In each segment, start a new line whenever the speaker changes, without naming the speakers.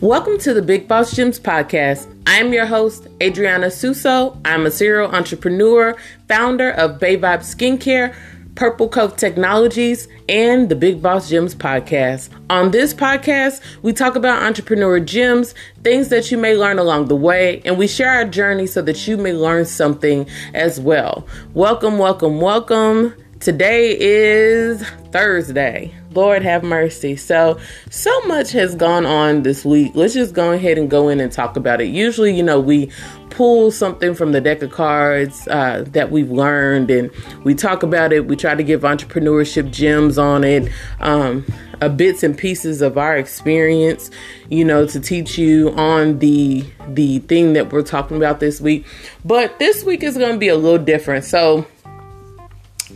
Welcome to the Big Boss Gems podcast. I am your host, Adriana Susso. I'm a serial entrepreneur, founder of Bay Vibe Skincare, Purple Cove Technologies, and the Big Boss Gems podcast. On this podcast, we talk about entrepreneur gems, things that you may learn along the way, and we share our journey so that you may learn something as well. Welcome, welcome, welcome. Today is Thursday. Lord have mercy. So, so much has gone on this week. Let's just go ahead and go in and talk about it. Usually, you know, we pull something from the deck of cards uh, that we've learned and we talk about it. We try to give entrepreneurship gems on it, um, uh, bits and pieces of our experience, you know, to teach you on the the thing that we're talking about this week. But this week is going to be a little different. So,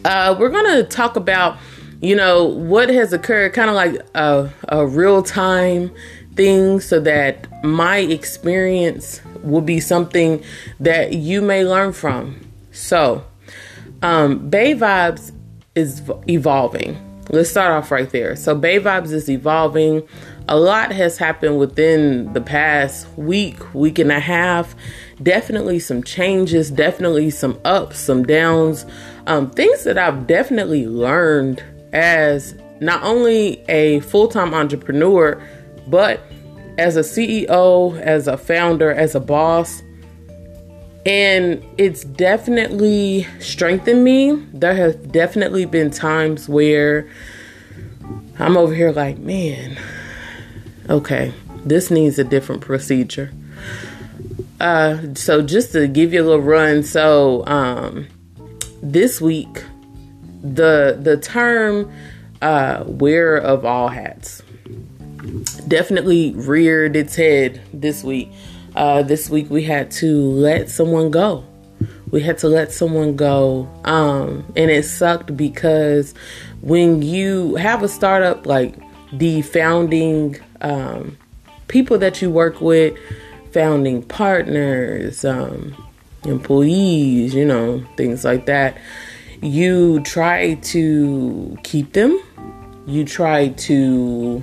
uh, we're going to talk about, you know, what has occurred, kind of like a, a real time thing, so that my experience will be something that you may learn from. So, um, Bay Vibes is evolving. Let's start off right there. So, Bay Vibes is evolving. A lot has happened within the past week, week and a half. Definitely some changes, definitely some ups, some downs um, things that I've definitely learned as not only a full time entrepreneur, but as a CEO, as a founder, as a boss. And it's definitely strengthened me. There have definitely been times where I'm over here like, man, okay, this needs a different procedure. Uh, so just to give you a little run, so um, this week, the the term uh, wearer of all hats definitely reared its head this week. Uh, this week we had to let someone go. We had to let someone go, um, and it sucked because when you have a startup like the founding um, people that you work with, founding partners, um, employees, you know, things like that. You try to keep them, you try to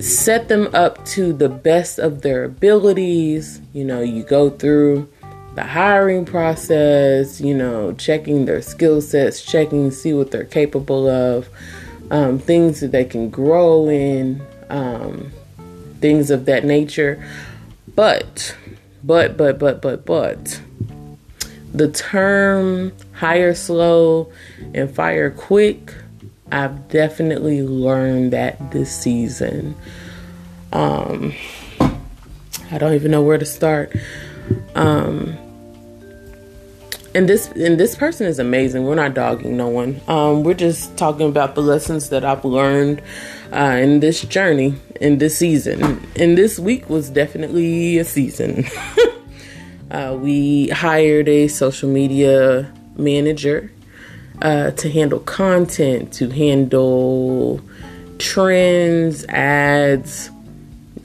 set them up to the best of their abilities. You know, you go through the hiring process, you know, checking their skill sets, checking, see what they're capable of, um, things that they can grow in, um, things of that nature. But but, but, but, but, but, the term hire slow and fire quick, I've definitely learned that this season. Um, I don't even know where to start. Um, and this and this person is amazing. We're not dogging no one. Um, we're just talking about the lessons that I've learned uh, in this journey, in this season. And this week was definitely a season. uh, we hired a social media manager uh, to handle content, to handle trends, ads,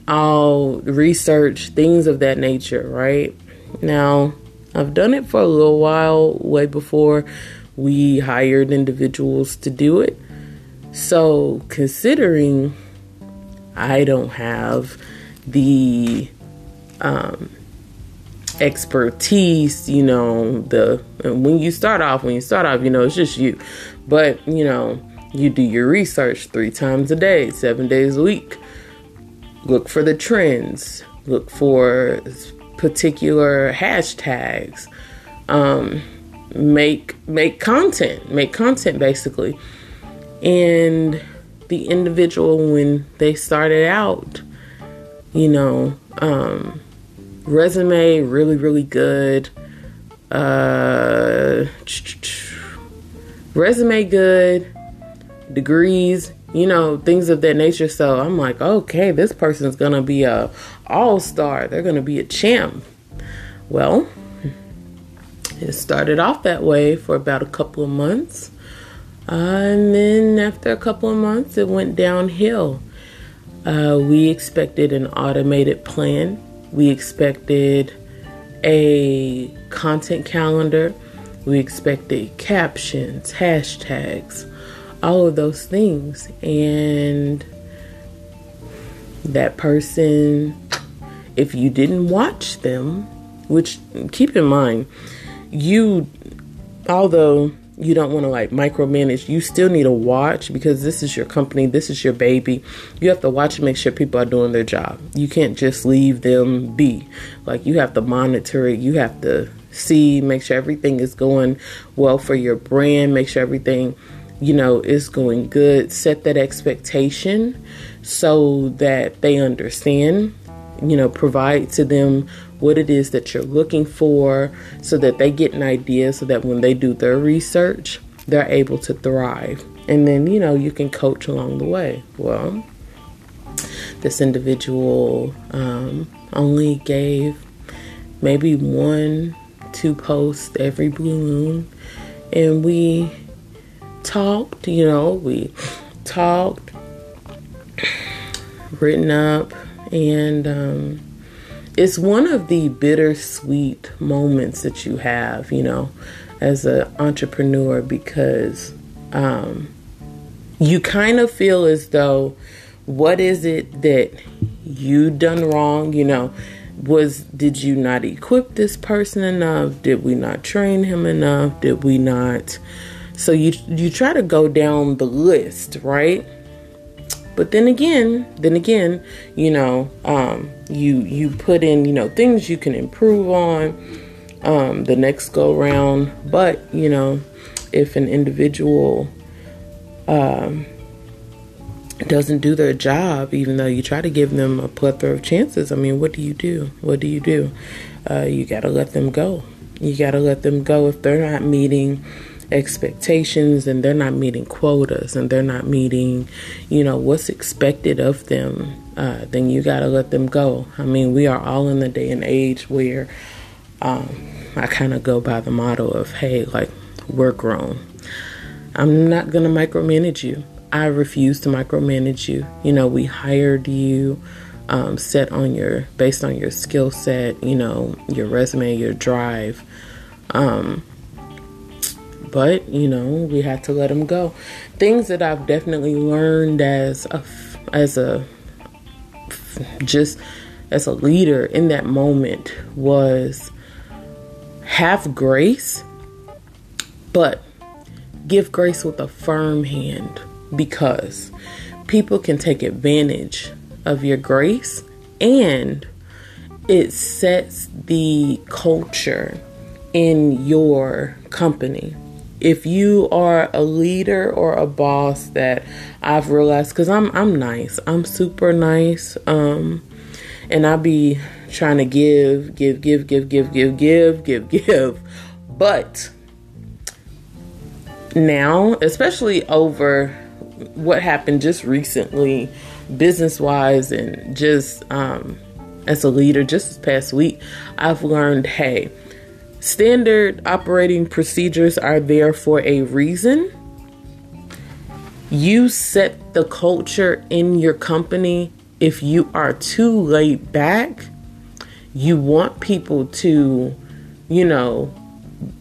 all research, things of that nature, right? Now, I've done it for a little while, way before we hired individuals to do it. So, considering I don't have the um, expertise, you know, the when you start off, when you start off, you know, it's just you. But, you know, you do your research three times a day, seven days a week. Look for the trends, look for particular hashtags. Um, make make content, make content basically and the individual, when they started out, you know, um, resume really, really good. Uh, resume good, degrees, you know, things of that nature. So I'm like, okay, this person's gonna be a all star. They're gonna be a champ. Well, it started off that way for about a couple of months. Uh, and then after a couple of months, it went downhill. Uh, we expected an automated plan. We expected a content calendar. We expected captions, hashtags, all of those things. And that person, if you didn't watch them, which keep in mind, you, although you don't want to like micromanage, you still need to watch because this is your company, this is your baby. You have to watch and make sure people are doing their job. You can't just leave them be. Like you have to monitor it, you have to see, make sure everything is going well for your brand, make sure everything, you know, is going good. Set that expectation so that they understand, you know, provide to them what it is that you're looking for so that they get an idea so that when they do their research, they're able to thrive. And then, you know, you can coach along the way. Well, this individual um, only gave maybe one two posts every blue moon. And we talked, you know, we talked, written up, and um, it's one of the bittersweet moments that you have, you know, as an entrepreneur because um, you kind of feel as though what is it that you done wrong, you know, was did you not equip this person enough? Did we not train him enough? Did we not? So you you try to go down the list right but then again then again you know um, you you put in you know things you can improve on um, the next go round but you know if an individual um, doesn't do their job, even though you try to give them a plethora of chances. I mean, what do you do? What do you do? Uh, you got to let them go. You got to let them go if they're not meeting expectations and they're not meeting quotas and they're not meeting, you know, what's expected of them. Uh, then you got to let them go. I mean, we are all in the day and age where um, I kind of go by the motto of, hey, like, we're grown. I'm not going to micromanage you. I refuse to micromanage you. You know, we hired you um, set on your based on your skill set, you know, your resume, your drive. Um, but you know, we had to let them go. Things that I've definitely learned as a as a just as a leader in that moment was have grace, but give grace with a firm hand because people can take advantage of your grace and it sets the culture in your company. If you are a leader or a boss that I've realized cuz I'm I'm nice. I'm super nice um and I be trying to give give give give give give give give give but now especially over what happened just recently, business wise, and just um, as a leader, just this past week, I've learned hey, standard operating procedures are there for a reason. You set the culture in your company. If you are too laid back, you want people to, you know,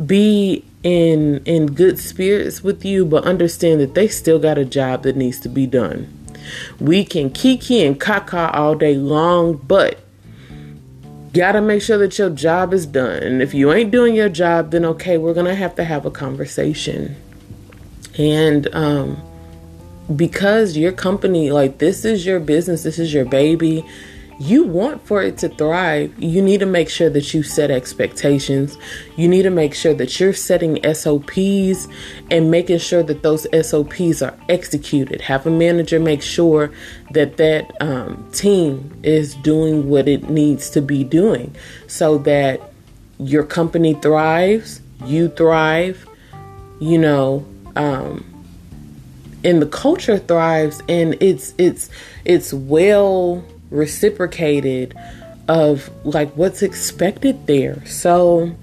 be in in good spirits with you, but understand that they still got a job that needs to be done. We can kiki and kaka all day long, but gotta make sure that your job is done. If you ain't doing your job, then okay, we're gonna have to have a conversation. And um because your company, like this is your business, this is your baby you want for it to thrive, you need to make sure that you set expectations. You need to make sure that you're setting SOPs and making sure that those SOPs are executed. Have a manager make sure that that um, team is doing what it needs to be doing so that your company thrives, you thrive, you know, um, and the culture thrives and it's it's it's well reciprocated of like what's expected there. So,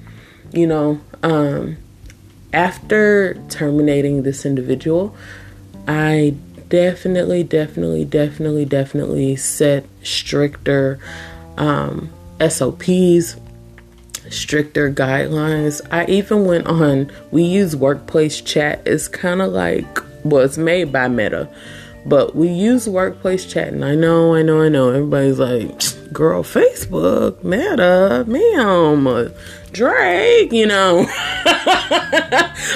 you know, um, after terminating this individual, I definitely, definitely, definitely, definitely set stricter um, SOPs, stricter guidelines. I even went on, we use workplace chat. It's kind of like, well, it's made by Meta But we use workplace chat, and I know, I know, I know. Everybody's like, girl, Facebook, Meta, ma'am, Drake, you know.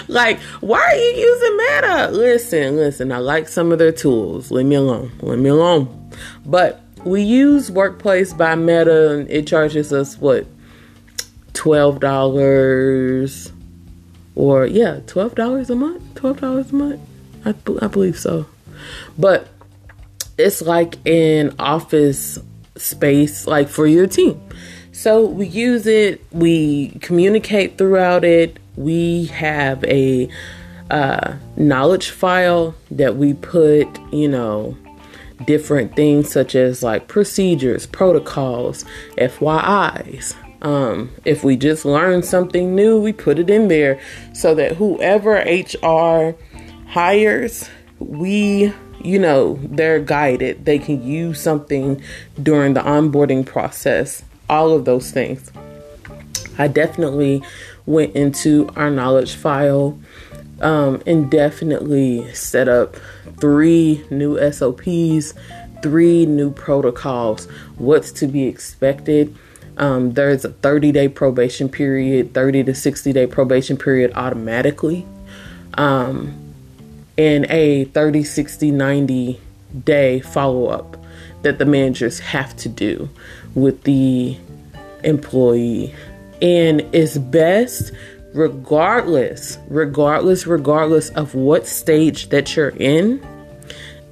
like, why are you using Meta? Listen, listen, I like some of their tools. Leave me alone. Leave me alone. But we use Workplace by Meta, and it charges us what? $12 or yeah, $12 a month? $12 a month? I, I believe so. But it's like an office space like for your team. So we use it, we communicate throughout it. We have a uh, knowledge file that we put, you know, different things such as like procedures, protocols, FYIs. Um, if we just learn something new, we put it in there so that whoever HR hires, we, you know, they're guided. They can use something during the onboarding process, all of those things. I definitely went into our knowledge file um, and definitely set up three new SOPs, three new protocols, what's to be expected. Um, there's a 30 day probation period, 30 to 60 day probation period automatically, um, and a 30, 60, 90 day follow up that the managers have to do with the employee. And it's best regardless, regardless, regardless of what stage that you're in,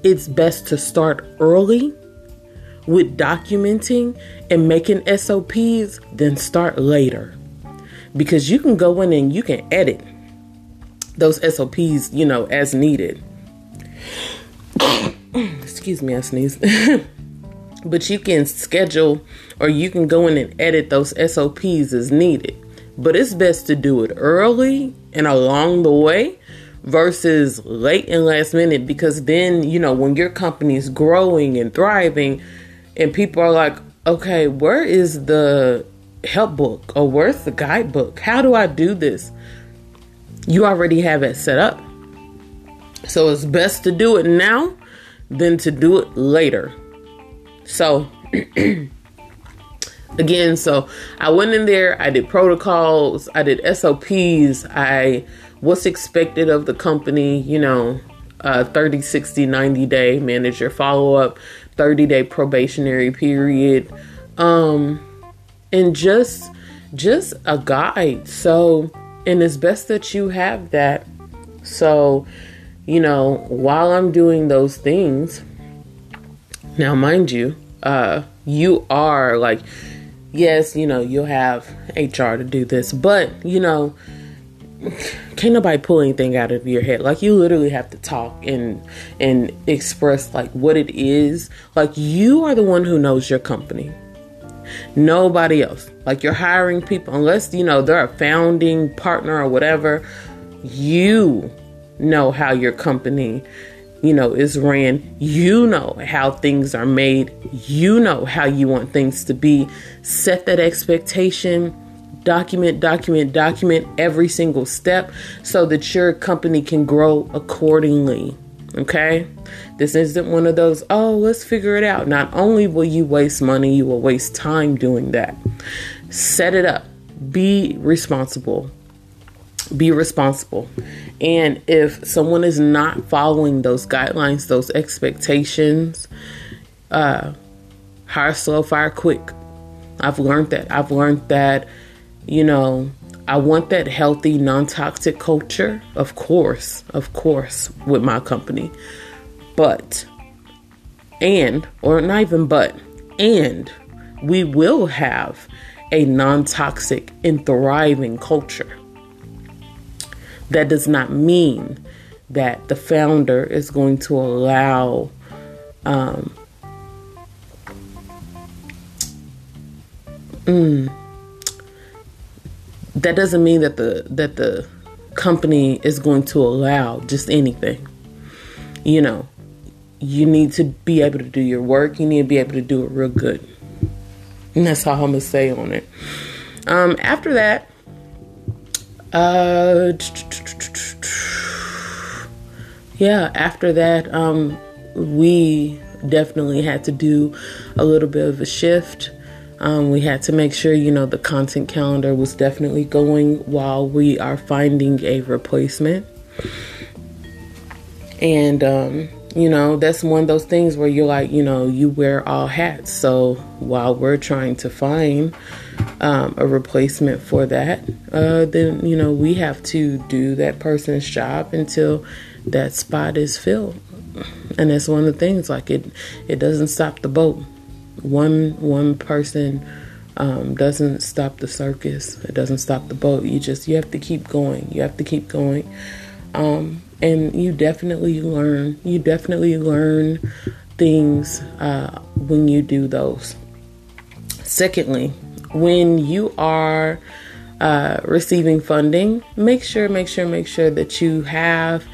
it's best to start early with documenting and making SOPs then start later. Because you can go in and you can edit those SOPs, you know, as needed. Excuse me, I sneezed. but you can schedule or you can go in and edit those SOPs as needed. But it's best to do it early and along the way versus late and last minute because then, you know, when your company is growing and thriving and people are like, okay, where is the help book or where's the guidebook? How do I do this? You already have it set up. So it's best to do it now than to do it later. So, again, so I went in there, I did protocols, I did SOPs, I what's expected of the company, you know, uh, 30, 60, 90 day manager follow up, 30 day probationary period, um, and just just a guide. So, and it's best that you have that. So, you know, while I'm doing those things, now mind you, uh, you are like yes, you know, you'll have HR to do this, but you know, can't nobody pull anything out of your head. Like you literally have to talk and and express like what it is. Like you are the one who knows your company. Nobody else. Like you're hiring people unless you know they're a founding partner or whatever. You know how your company you know, is ran. You know how things are made. You know how you want things to be. Set that expectation. Document, document, document every single step so that your company can grow accordingly. Okay? This isn't one of those, oh, let's figure it out. Not only will you waste money, you will waste time doing that. Set it up. Be responsible be responsible. And if someone is not following those guidelines, those expectations, uh, hire slow, fire quick. I've learned that. I've learned that, you know, I want that healthy, non toxic culture, of course, of course, with my company. But, and, or not even but, and we will have a non toxic and thriving culture. That does not mean that the founder is going to allow um, mm, that doesn't mean that the that the company is going to allow just anything you know you need to be able to do your work you need to be able to do it real good and that's how i'm gonna say on it um, after that uh, yeah, after that, um, we definitely had to do a little bit of a shift. Um, we had to make sure, you know, the content calendar was definitely going while we are finding a replacement. And, um, you know, that's one of those things where you're like, you know, you wear all hats. So while we're trying to find um, a replacement for that, uh, then, you know, we have to do that person's job until that spot is filled. And that's one of the things, like it, it doesn't stop the boat. One, one person um, doesn't stop the circus. It doesn't stop the boat. You just, you have to keep going. You have to keep going. Um, and you definitely learn you definitely learn things uh, when you do those. Secondly when you are uh, receiving funding make sure make sure make sure that you have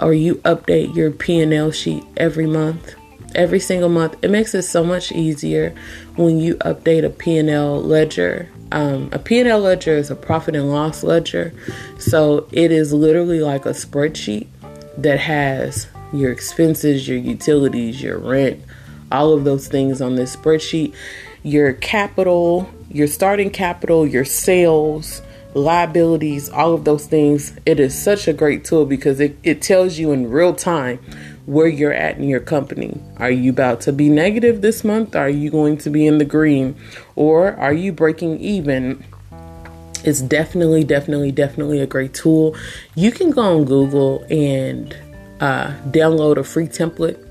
or you update your p&l sheet every month every single month it makes it so much easier when you update a p&l ledger um, a P&L ledger is a profit and loss ledger. So it is literally like a spreadsheet that has your expenses, your utilities, your rent, all of those things on this spreadsheet, your capital, your starting capital, your sales, liabilities, all of those things. It is such a great tool because it, it tells you in real time where you're at in your company. Are you about to be negative this month? Are you going to be in the green? Or are you breaking even? It's definitely, definitely, definitely a great tool. You can go on Google and uh, download a free template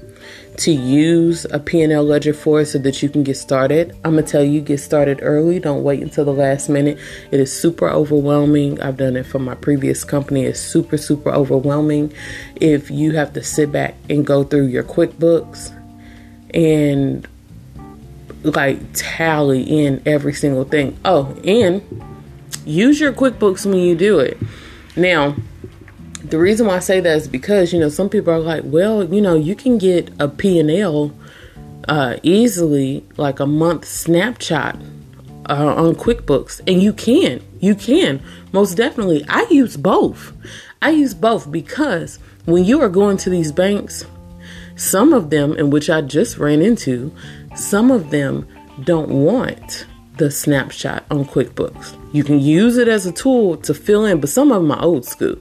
to use a P&L ledger for so that you can get started. I'm going to tell you get started early. Don't wait until the last minute. It is super overwhelming. I've done it for my previous company. It's super super overwhelming if you have to sit back and go through your QuickBooks and like tally in every single thing. Oh, and use your QuickBooks when you do it. Now, the reason why I say that is because you know some people are like, well, you know, you can get a P and L uh, easily, like a month snapshot uh, on QuickBooks, and you can, you can most definitely. I use both. I use both because when you are going to these banks, some of them, in which I just ran into, some of them don't want the snapshot on QuickBooks. You can use it as a tool to fill in, but some of them are old school.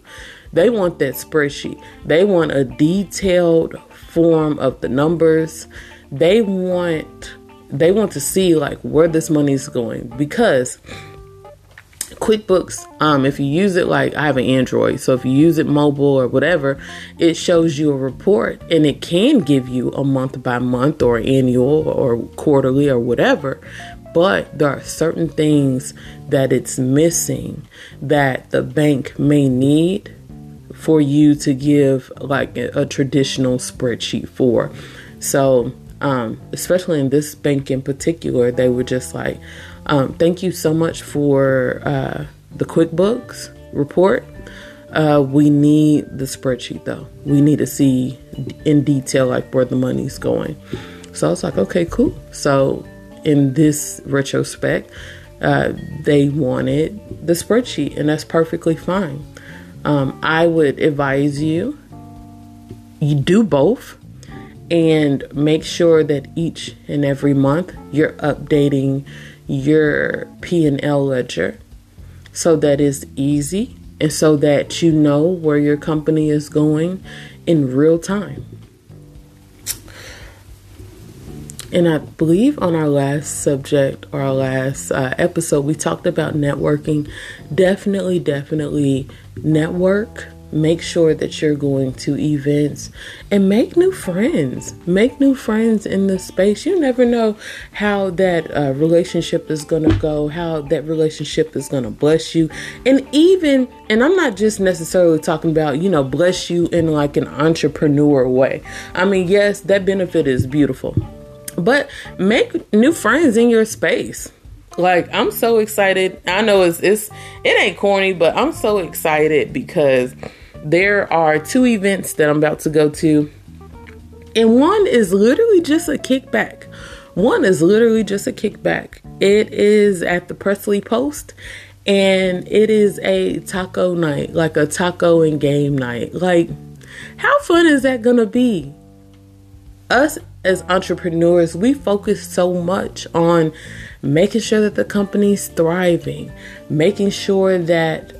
They want that spreadsheet. They want a detailed form of the numbers. They want they want to see like where this money is going because QuickBooks, um, if you use it like I have an Android, so if you use it mobile or whatever, it shows you a report and it can give you a month by month or annual or quarterly or whatever. But there are certain things that it's missing that the bank may need for you to give like a, a traditional spreadsheet for. So, um, especially in this bank in particular, they were just like, um, thank you so much for uh, the QuickBooks report. Uh, we need the spreadsheet though. We need to see in detail like where the money's going. So I was like, okay, cool. So in this retrospect, uh, they wanted the spreadsheet, and that's perfectly fine um, I would advise you you do both and make sure that each and every month you're updating your P&L ledger so that it's easy and so that you know where your company is going in real time. And I believe on our last subject or our last uh, episode, we talked about networking. Definitely, definitely network. Make sure that you're going to events and make new friends. Make new friends in the space. You never know how that uh, relationship is going to go, how that relationship is going to bless you. And even, and I'm not just necessarily talking about, you know, bless you in like an entrepreneur way. I mean, yes, that benefit is beautiful but make new friends in your space. Like I'm so excited. I know it's it's it ain't corny, but I'm so excited because there are two events that I'm about to go to. And one is literally just a kickback. One is literally just a kickback. It is at the Presley Post and it is a taco night, like a taco and game night. Like how fun is that to be? Us as entrepreneurs, we focus so much on making sure that the company's thriving, making sure that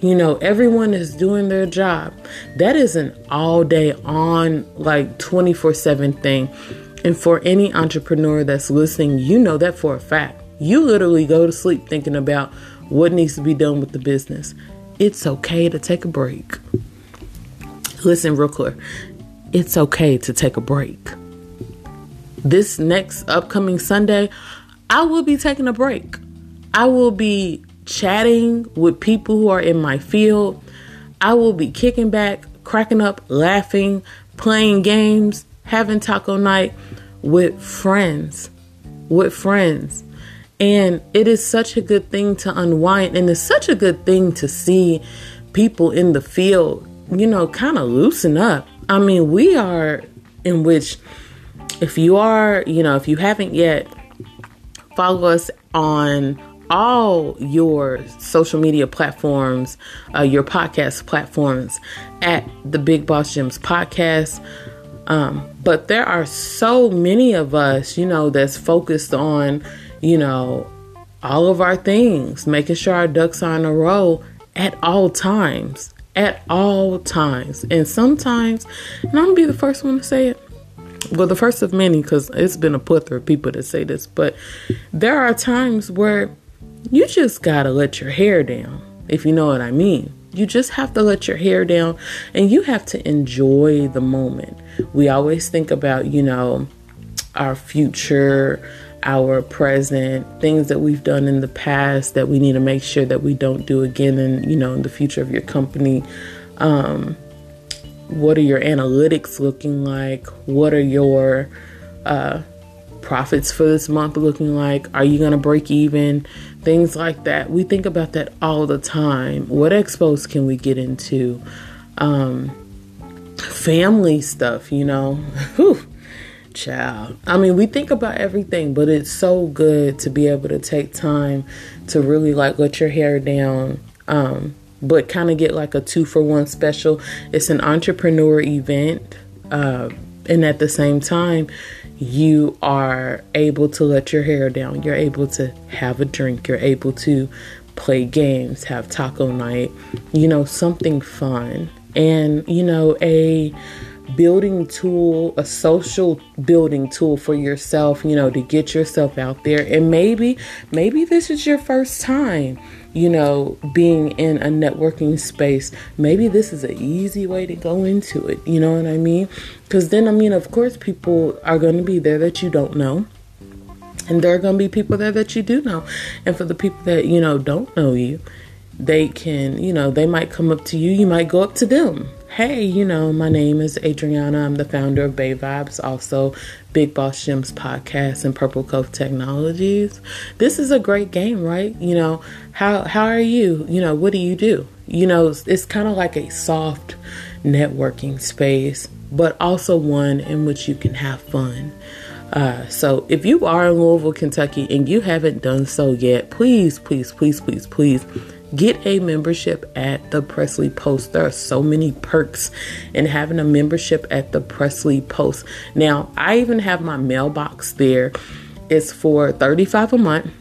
you know everyone is doing their job. That is an all day on like 24/7 thing. And for any entrepreneur that's listening, you know that for a fact. You literally go to sleep thinking about what needs to be done with the business. It's okay to take a break. Listen, real clear. It's okay to take a break. This next upcoming Sunday, I will be taking a break. I will be chatting with people who are in my field. I will be kicking back, cracking up, laughing, playing games, having taco night with friends. With friends. And it is such a good thing to unwind, and it's such a good thing to see people in the field, you know, kind of loosen up. I mean, we are in which, if you are, you know, if you haven't yet, follow us on all your social media platforms, uh, your podcast platforms at the Big Boss Gems podcast. Um, but there are so many of us, you know, that's focused on you know, all of our things, making sure our ducks are in a row at all times. At all times. And sometimes, and I'm gonna be the first one to say it. Well, the first of many, because it's been a plethora of people that say this, but there are times where you just gotta let your hair down, if you know what I mean. You just have to let your hair down and you have to enjoy the moment. We always think about, you know, our future, our present, things that we've done in the past that we need to make sure that we don't do again in, you know, in the future of your company. Um, what are your analytics looking like? What are your uh, profits for this month looking like? Are you going to break even? Things like that. We think about that all the time. What expos can we get into? Um, family stuff, you know. Child. I mean, we think about everything, but it's so good to be able to take time to really like let your hair down. Um, but kind of get like a two for one special. It's an entrepreneur event. Uh, and at the same time, you are able to let your hair down. You're able to have a drink. You're able to play games, have taco night, you know, something fun. And, you know, a building tool, a social building tool for yourself, you know, to get yourself out there. And maybe, maybe this is your first time, you know, being in a networking space. Maybe this is an easy way to go into it. You know what I mean? Because then, I mean, of course, people are going to be there that you don't know. And there are going to be people there that you do know. And for the people that, you know, don't know you, they can, you know, they might come up to you, you might go up to them Hey, you know, my name is Adriana. I'm the founder of Bay Vibes, also Big Boss Gems podcast and Purple Cove Technologies. This is a great game, right? You know, how how are you? You know, what do you do? You know, it's, it's kind of like a soft networking space, but also one in which you can have fun. Uh, so if you are in Louisville, Kentucky, and you haven't done so yet, please, please, please, please, please Get a membership at the Presley Post. There are so many perks in having a membership at the Presley Post. Now, I even have my mailbox there. It's for 35 a month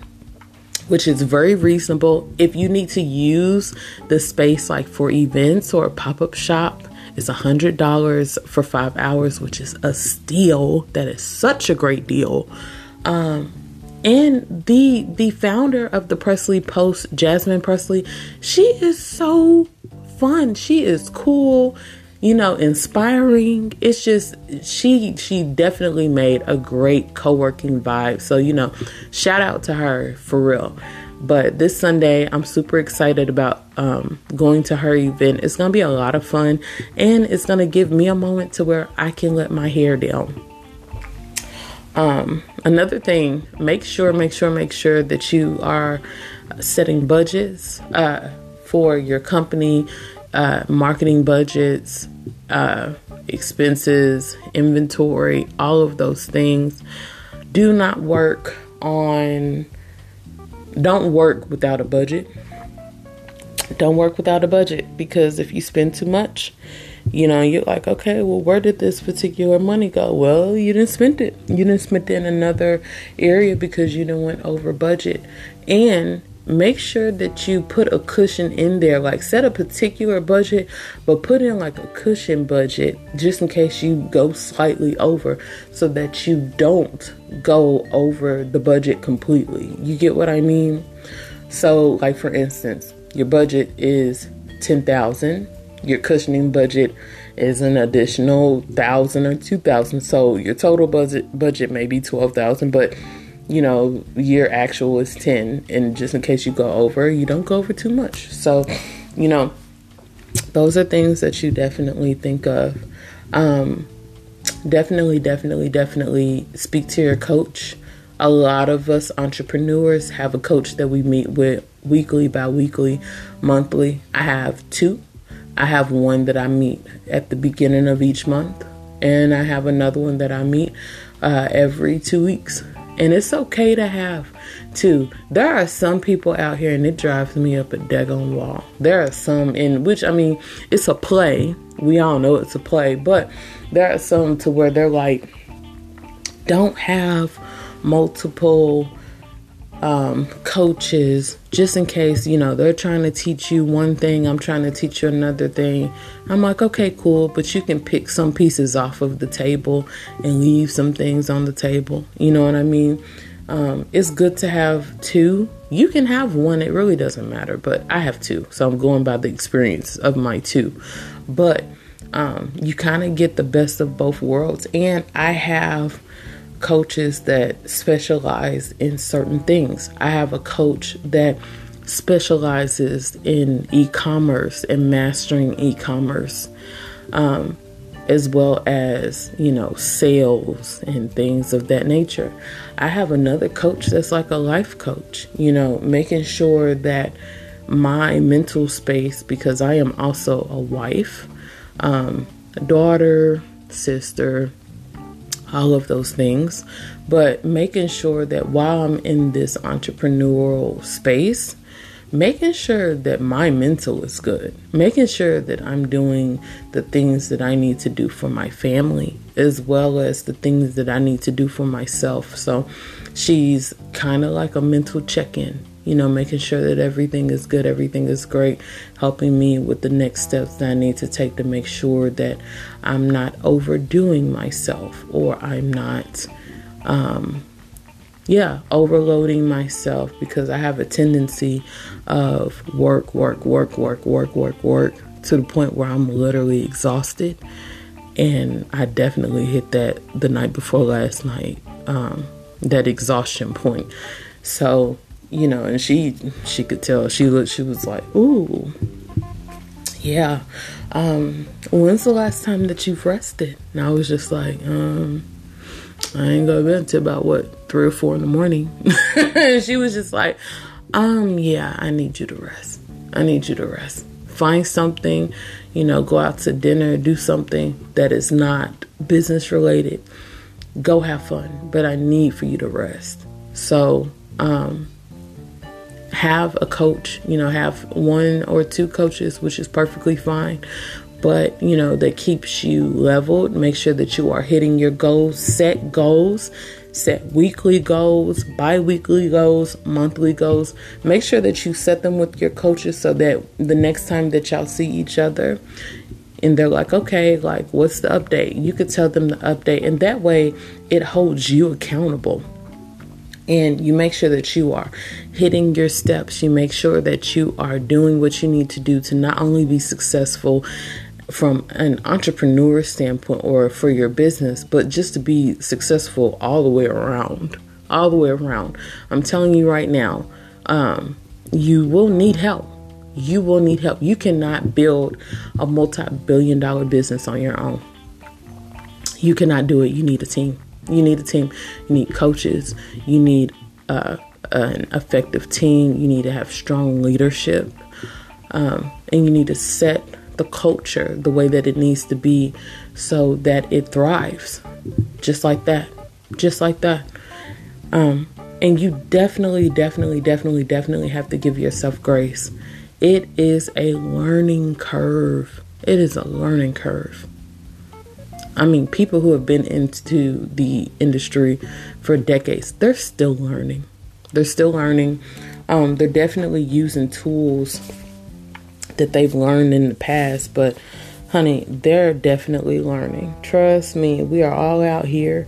which is very reasonable. If you need to use the space like for events or a pop-up shop, it's a hundred dollars for five hours, which is a steal. That is such a great deal. Um, and the the founder of the Presley Post, Jasmine Presley, she is so fun. She is cool, you know, inspiring. It's just she she definitely made a great co-working vibe. So, you know, shout out to her for real. But this Sunday, I'm super excited about um, going to her event. It's gonna be a lot of fun, and it's gonna give me a moment to where I can let my hair down. Um, another thing, make sure, make sure, make sure that you are setting budgets uh, for your company, uh, marketing budgets, uh, expenses, inventory, all of those things. Do not work on, don't work without a budget. Don't work without a budget because if you spend too much, you know, you're like, okay, well, where did this particular money go? Well, you didn't spend it. You didn't spend it in another area because you didn't went over budget. And make sure that you put a cushion in there like set a particular budget but put in like a cushion budget just in case you go slightly over so that you don't go over the budget completely you get what i mean so like for instance your budget is 10,000 your cushioning budget is an additional 1000 or 2000 so your total budget budget may be 12,000 but you know, your actual is 10. And just in case you go over, you don't go over too much. So, you know, those are things that you definitely think of. Um, definitely, definitely, definitely speak to your coach. A lot of us entrepreneurs have a coach that we meet with weekly, bi weekly, monthly. I have two. I have one that I meet at the beginning of each month, and I have another one that I meet uh, every two weeks. And it's okay to have two. There are some people out here, and it drives me up a daggone wall. There are some in which, I mean, it's a play. We all know it's a play, but there are some to where they're like, don't have multiple um, coaches just in case you know they're trying to teach you one thing i'm trying to teach you another thing. I'm like okay cool but you can pick some pieces off of the table and leave some things on the table. You know what i mean? Um, it's good to have two. You can have one it really doesn't matter but i have two so i'm going by the experience of my two. But um, you kind of get the best of both worlds and i have coaches that specialize in certain things. I have a coach that specializes in e commerce and mastering e commerce, um, as well as, you know, sales and things of that nature. I have another coach that's like a life coach, you know, making sure that my mental space, because I am also a wife, um, a daughter, sister, all of those things, but making sure that while I'm in this entrepreneurial space, making sure that my mental is good, making sure that I'm doing the things that I need to do for my family, as well as the things that I need to do for myself. So she's kind of like a mental check in you know, making sure that everything is good, everything is great, helping me with the next steps that I need to take to make sure that I'm not overdoing myself or I'm not, um, yeah, overloading myself because I have a tendency of work, work, work, work, work, work, work to the point where I'm literally exhausted. And I definitely hit that the night before last night, um, that exhaustion point. So, you know, and she she could tell she looked she was like, "Ooh, yeah. Um, when's the last time that you've rested?" And I was just like, um, I ain't go to bed until about what three or four in the morning. And she was just like, um, yeah, I need you to rest. I need you to rest. Find something, you know, go out to dinner, do something that is not business related. Go have fun, but I need for you to rest. So, um, have a coach, you know, have one or two coaches, which is perfectly fine. But, you know, that keeps you leveled. Make sure that you are hitting your goals, set goals, set weekly goals, bi weekly goals, monthly goals. Make sure that you set them with your coaches so that the next time that y'all see each other, and they're like, okay, like, what's the update? You could tell them the update, and that way it holds you accountable and you make sure that you are hitting your steps. You make sure that you are doing what you need to do to not only be successful from an entrepreneur standpoint or for your business, but just to be successful all the way around. All the way around. I'm telling you right now, um, you will need help. You will need help. You cannot build a multi billion dollar business on your own. You cannot do it. You need a team. You need a team. You need coaches. You need uh, an effective team. You need to have strong leadership. Um, and you need to set the culture the way that it needs to be so that it thrives. Just like that. Just like that. Um, and you definitely, definitely, definitely, definitely have to give yourself grace. It is a learning curve It is a learning curve. I mean, people who have been into the industry for decades, they're still learning. They're still learning. Um, they're definitely using tools that they've learned in the past, but honey, they're definitely learning. Trust me, we are all out here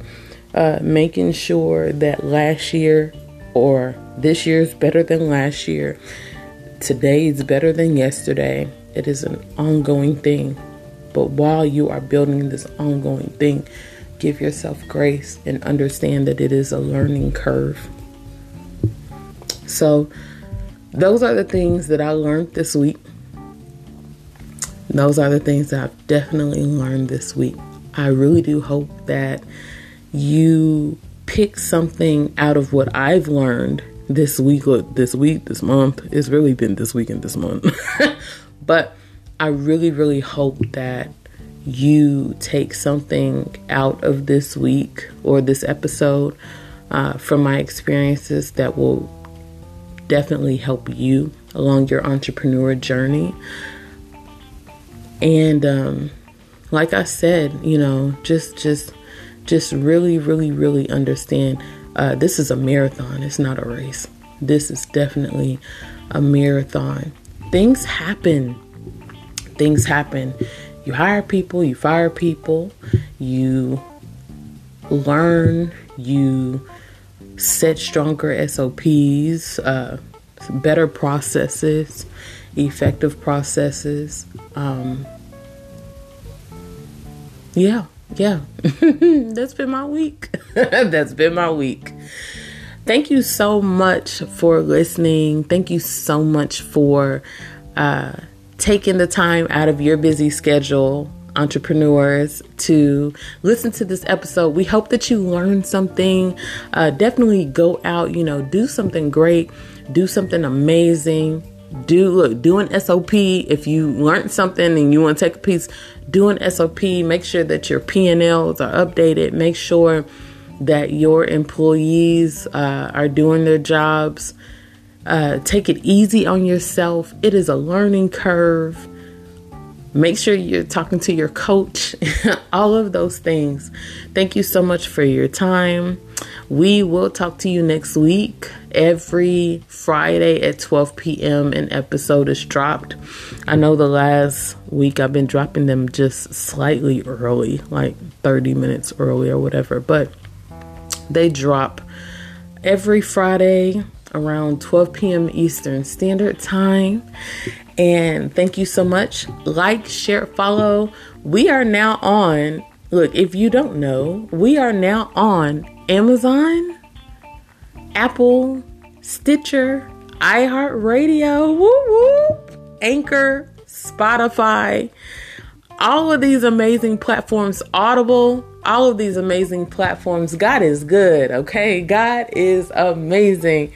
uh, making sure that last year or this year is better than last year. Today is better than yesterday. It is an ongoing thing. But while you are building this ongoing thing, give yourself grace and understand that it is a learning curve. So, those are the things that I learned this week. Those are the things that I've definitely learned this week. I really do hope that you pick something out of what I've learned this week, this week, this month. It's really been this week and this month. but I really, really hope that you take something out of this week or this episode uh, from my experiences that will definitely help you along your entrepreneur journey. And um, like I said, you know, just just just really, really, really understand uh, this is a marathon. It's not a race. This is definitely a marathon. Things happen. Things happen. You hire people, you fire people, you learn, you set stronger SOPs, uh, better processes, effective processes. Um, yeah, yeah, that's been my week. that's been my week. Thank you so much for listening. Thank you so much for uh, taking the time out of your busy schedule, entrepreneurs, to listen to this episode. We hope that you learned something. Uh, definitely go out, you know, do something great, do something amazing. Do look, do an SOP. If you learned something and you want to take a piece, do an SOP. Make sure that your P&Ls are updated. Make sure that your employees uh, are doing their jobs uh, take it easy on yourself. It is a learning curve. Make sure you're talking to your coach, all of those things. Thank you so much for your time. We will talk to you next week. Every Friday at 12 p.m., an episode is dropped. I know the last week I've been dropping them just slightly early, like 30 minutes early or whatever, but they drop every Friday around 12 p.m. Eastern Standard Time. And thank you so much. Like, share, follow. We are now on, look, if you don't know, we are now on Amazon, Apple, Stitcher, iHeartRadio, woo, Anchor, Spotify, all of these amazing platforms, Audible, all of these amazing platforms. God is good, okay? God is amazing.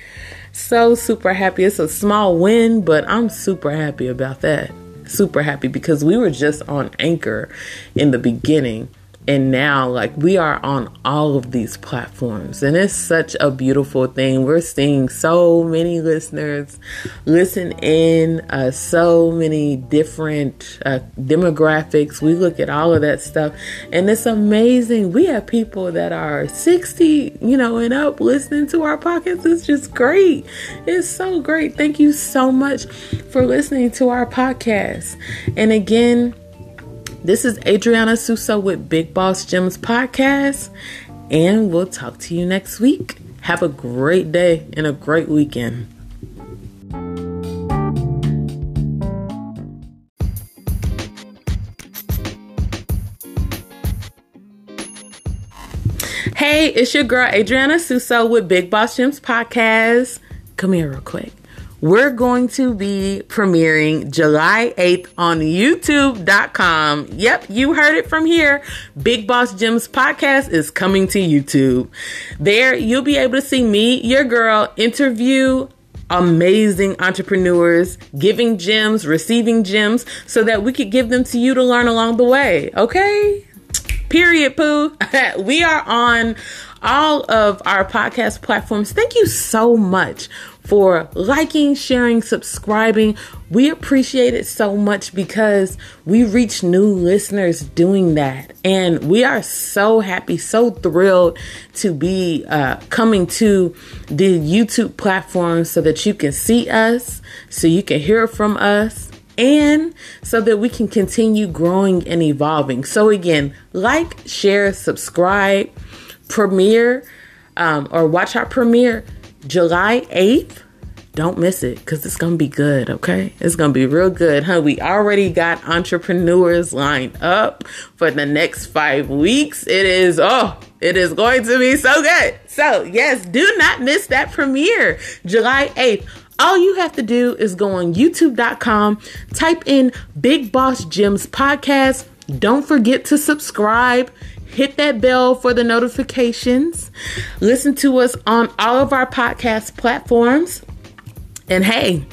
So super happy. It's a small win, but I'm super happy about that. Super happy because we were just on Anchor in the beginning and now like we are on all of these platforms. And it's such a beautiful thing. We're seeing so many listeners listen in uh, so many different uh, demographics. We look at all of that stuff. And it's amazing. We have people that are 60 you know and up listening to our pockets it's just great. It's so great. Thank you so much for listening to our podcast. And again this is Adriana Susso with Big Boss Gems Podcast, and we'll talk to you next week. Have a great day and a great weekend. Hey, it's your girl Adriana Susso with Big Boss Gems Podcast. Come here real quick we're going to be premiering July 8th on youtube.com. Yep, you heard it from here. Big Boss Gems podcast is coming to YouTube. There, you'll be able to see me, your girl, interview amazing entrepreneurs, giving gems, receiving gems, so that we could give them to you to learn along the way. Okay? Period, poo. we are on all of our podcast platforms. Thank you so much for liking, sharing, subscribing. We appreciate it so much because we reach new listeners doing that. And we are so happy, so thrilled to be uh, coming to the YouTube platform so that you can see us, so you can hear from us and so that we can continue growing and evolving. So, again, like, share, subscribe, premiere, um, or watch our premiere July 8th. Don't miss it because it's going to be good, okay? It's going to be real good, huh? We already got entrepreneurs lined up for the next five weeks. It is, oh, it is going to be so good. So, yes, do not miss that premiere July 8th all you have to do is go on youtube.com, type in Big Boss Gems podcast. Don't forget to subscribe. Hit that bell for the notifications. Listen to us on all of our podcast platforms. And hey,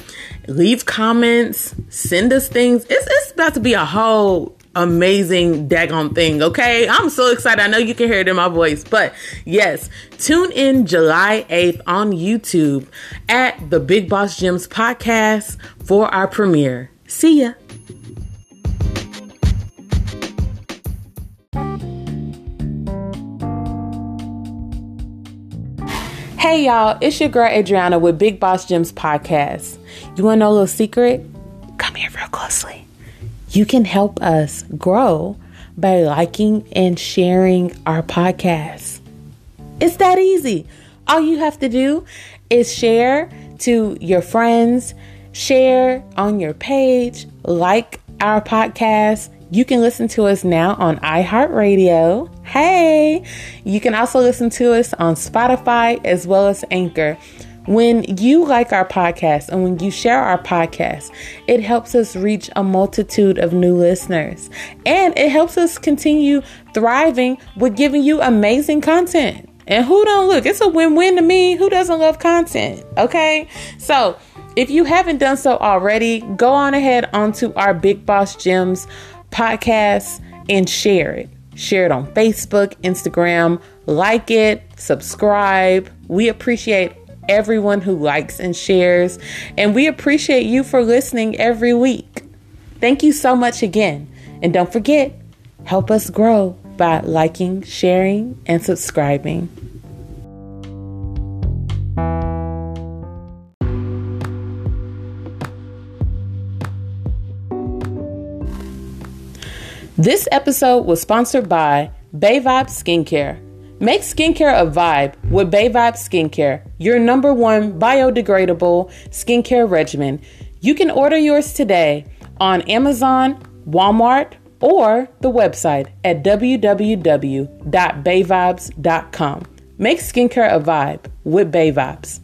leave comments, send us things. It's, it's about to be a whole amazing daggone thing. Okay. I'm so excited. I know you can hear it in my voice, but yes, tune in July 8th on YouTube at the Big Boss Gems podcast for our premiere. See ya. Hey y'all, it's your girl Adriana with Big Boss Gems podcast. You want to know a little secret? Come here real closely. You can help us grow by liking and sharing our podcast. It's that easy. All you have to do is share to your friends, share on your page, like our podcast. You can listen to us now on iHeartRadio. Hey, you can also listen to us on Spotify as well as Anchor. When you like our podcast and when you share our podcast, it helps us reach a multitude of new listeners and it helps us continue thriving with giving you amazing content. And who don't look? It's a win win to me. Who doesn't love content? Okay. So if you haven't done so already, go on ahead onto our Big Boss Gems podcast and share it. Share it on Facebook, Instagram, like it, subscribe. We appreciate everyone who likes and shares, and we appreciate you for listening every week. Thank you so much again. And don't forget, help us grow by liking, sharing, and subscribing. This episode was sponsored by Bay Vibe Skincare. Make skincare a vibe with Bay Vibe Skincare, your number one biodegradable skincare regimen. You can order yours today on Amazon, Walmart, or the website at www.bayvibes.com. Make skincare a vibe with Bay Vibes.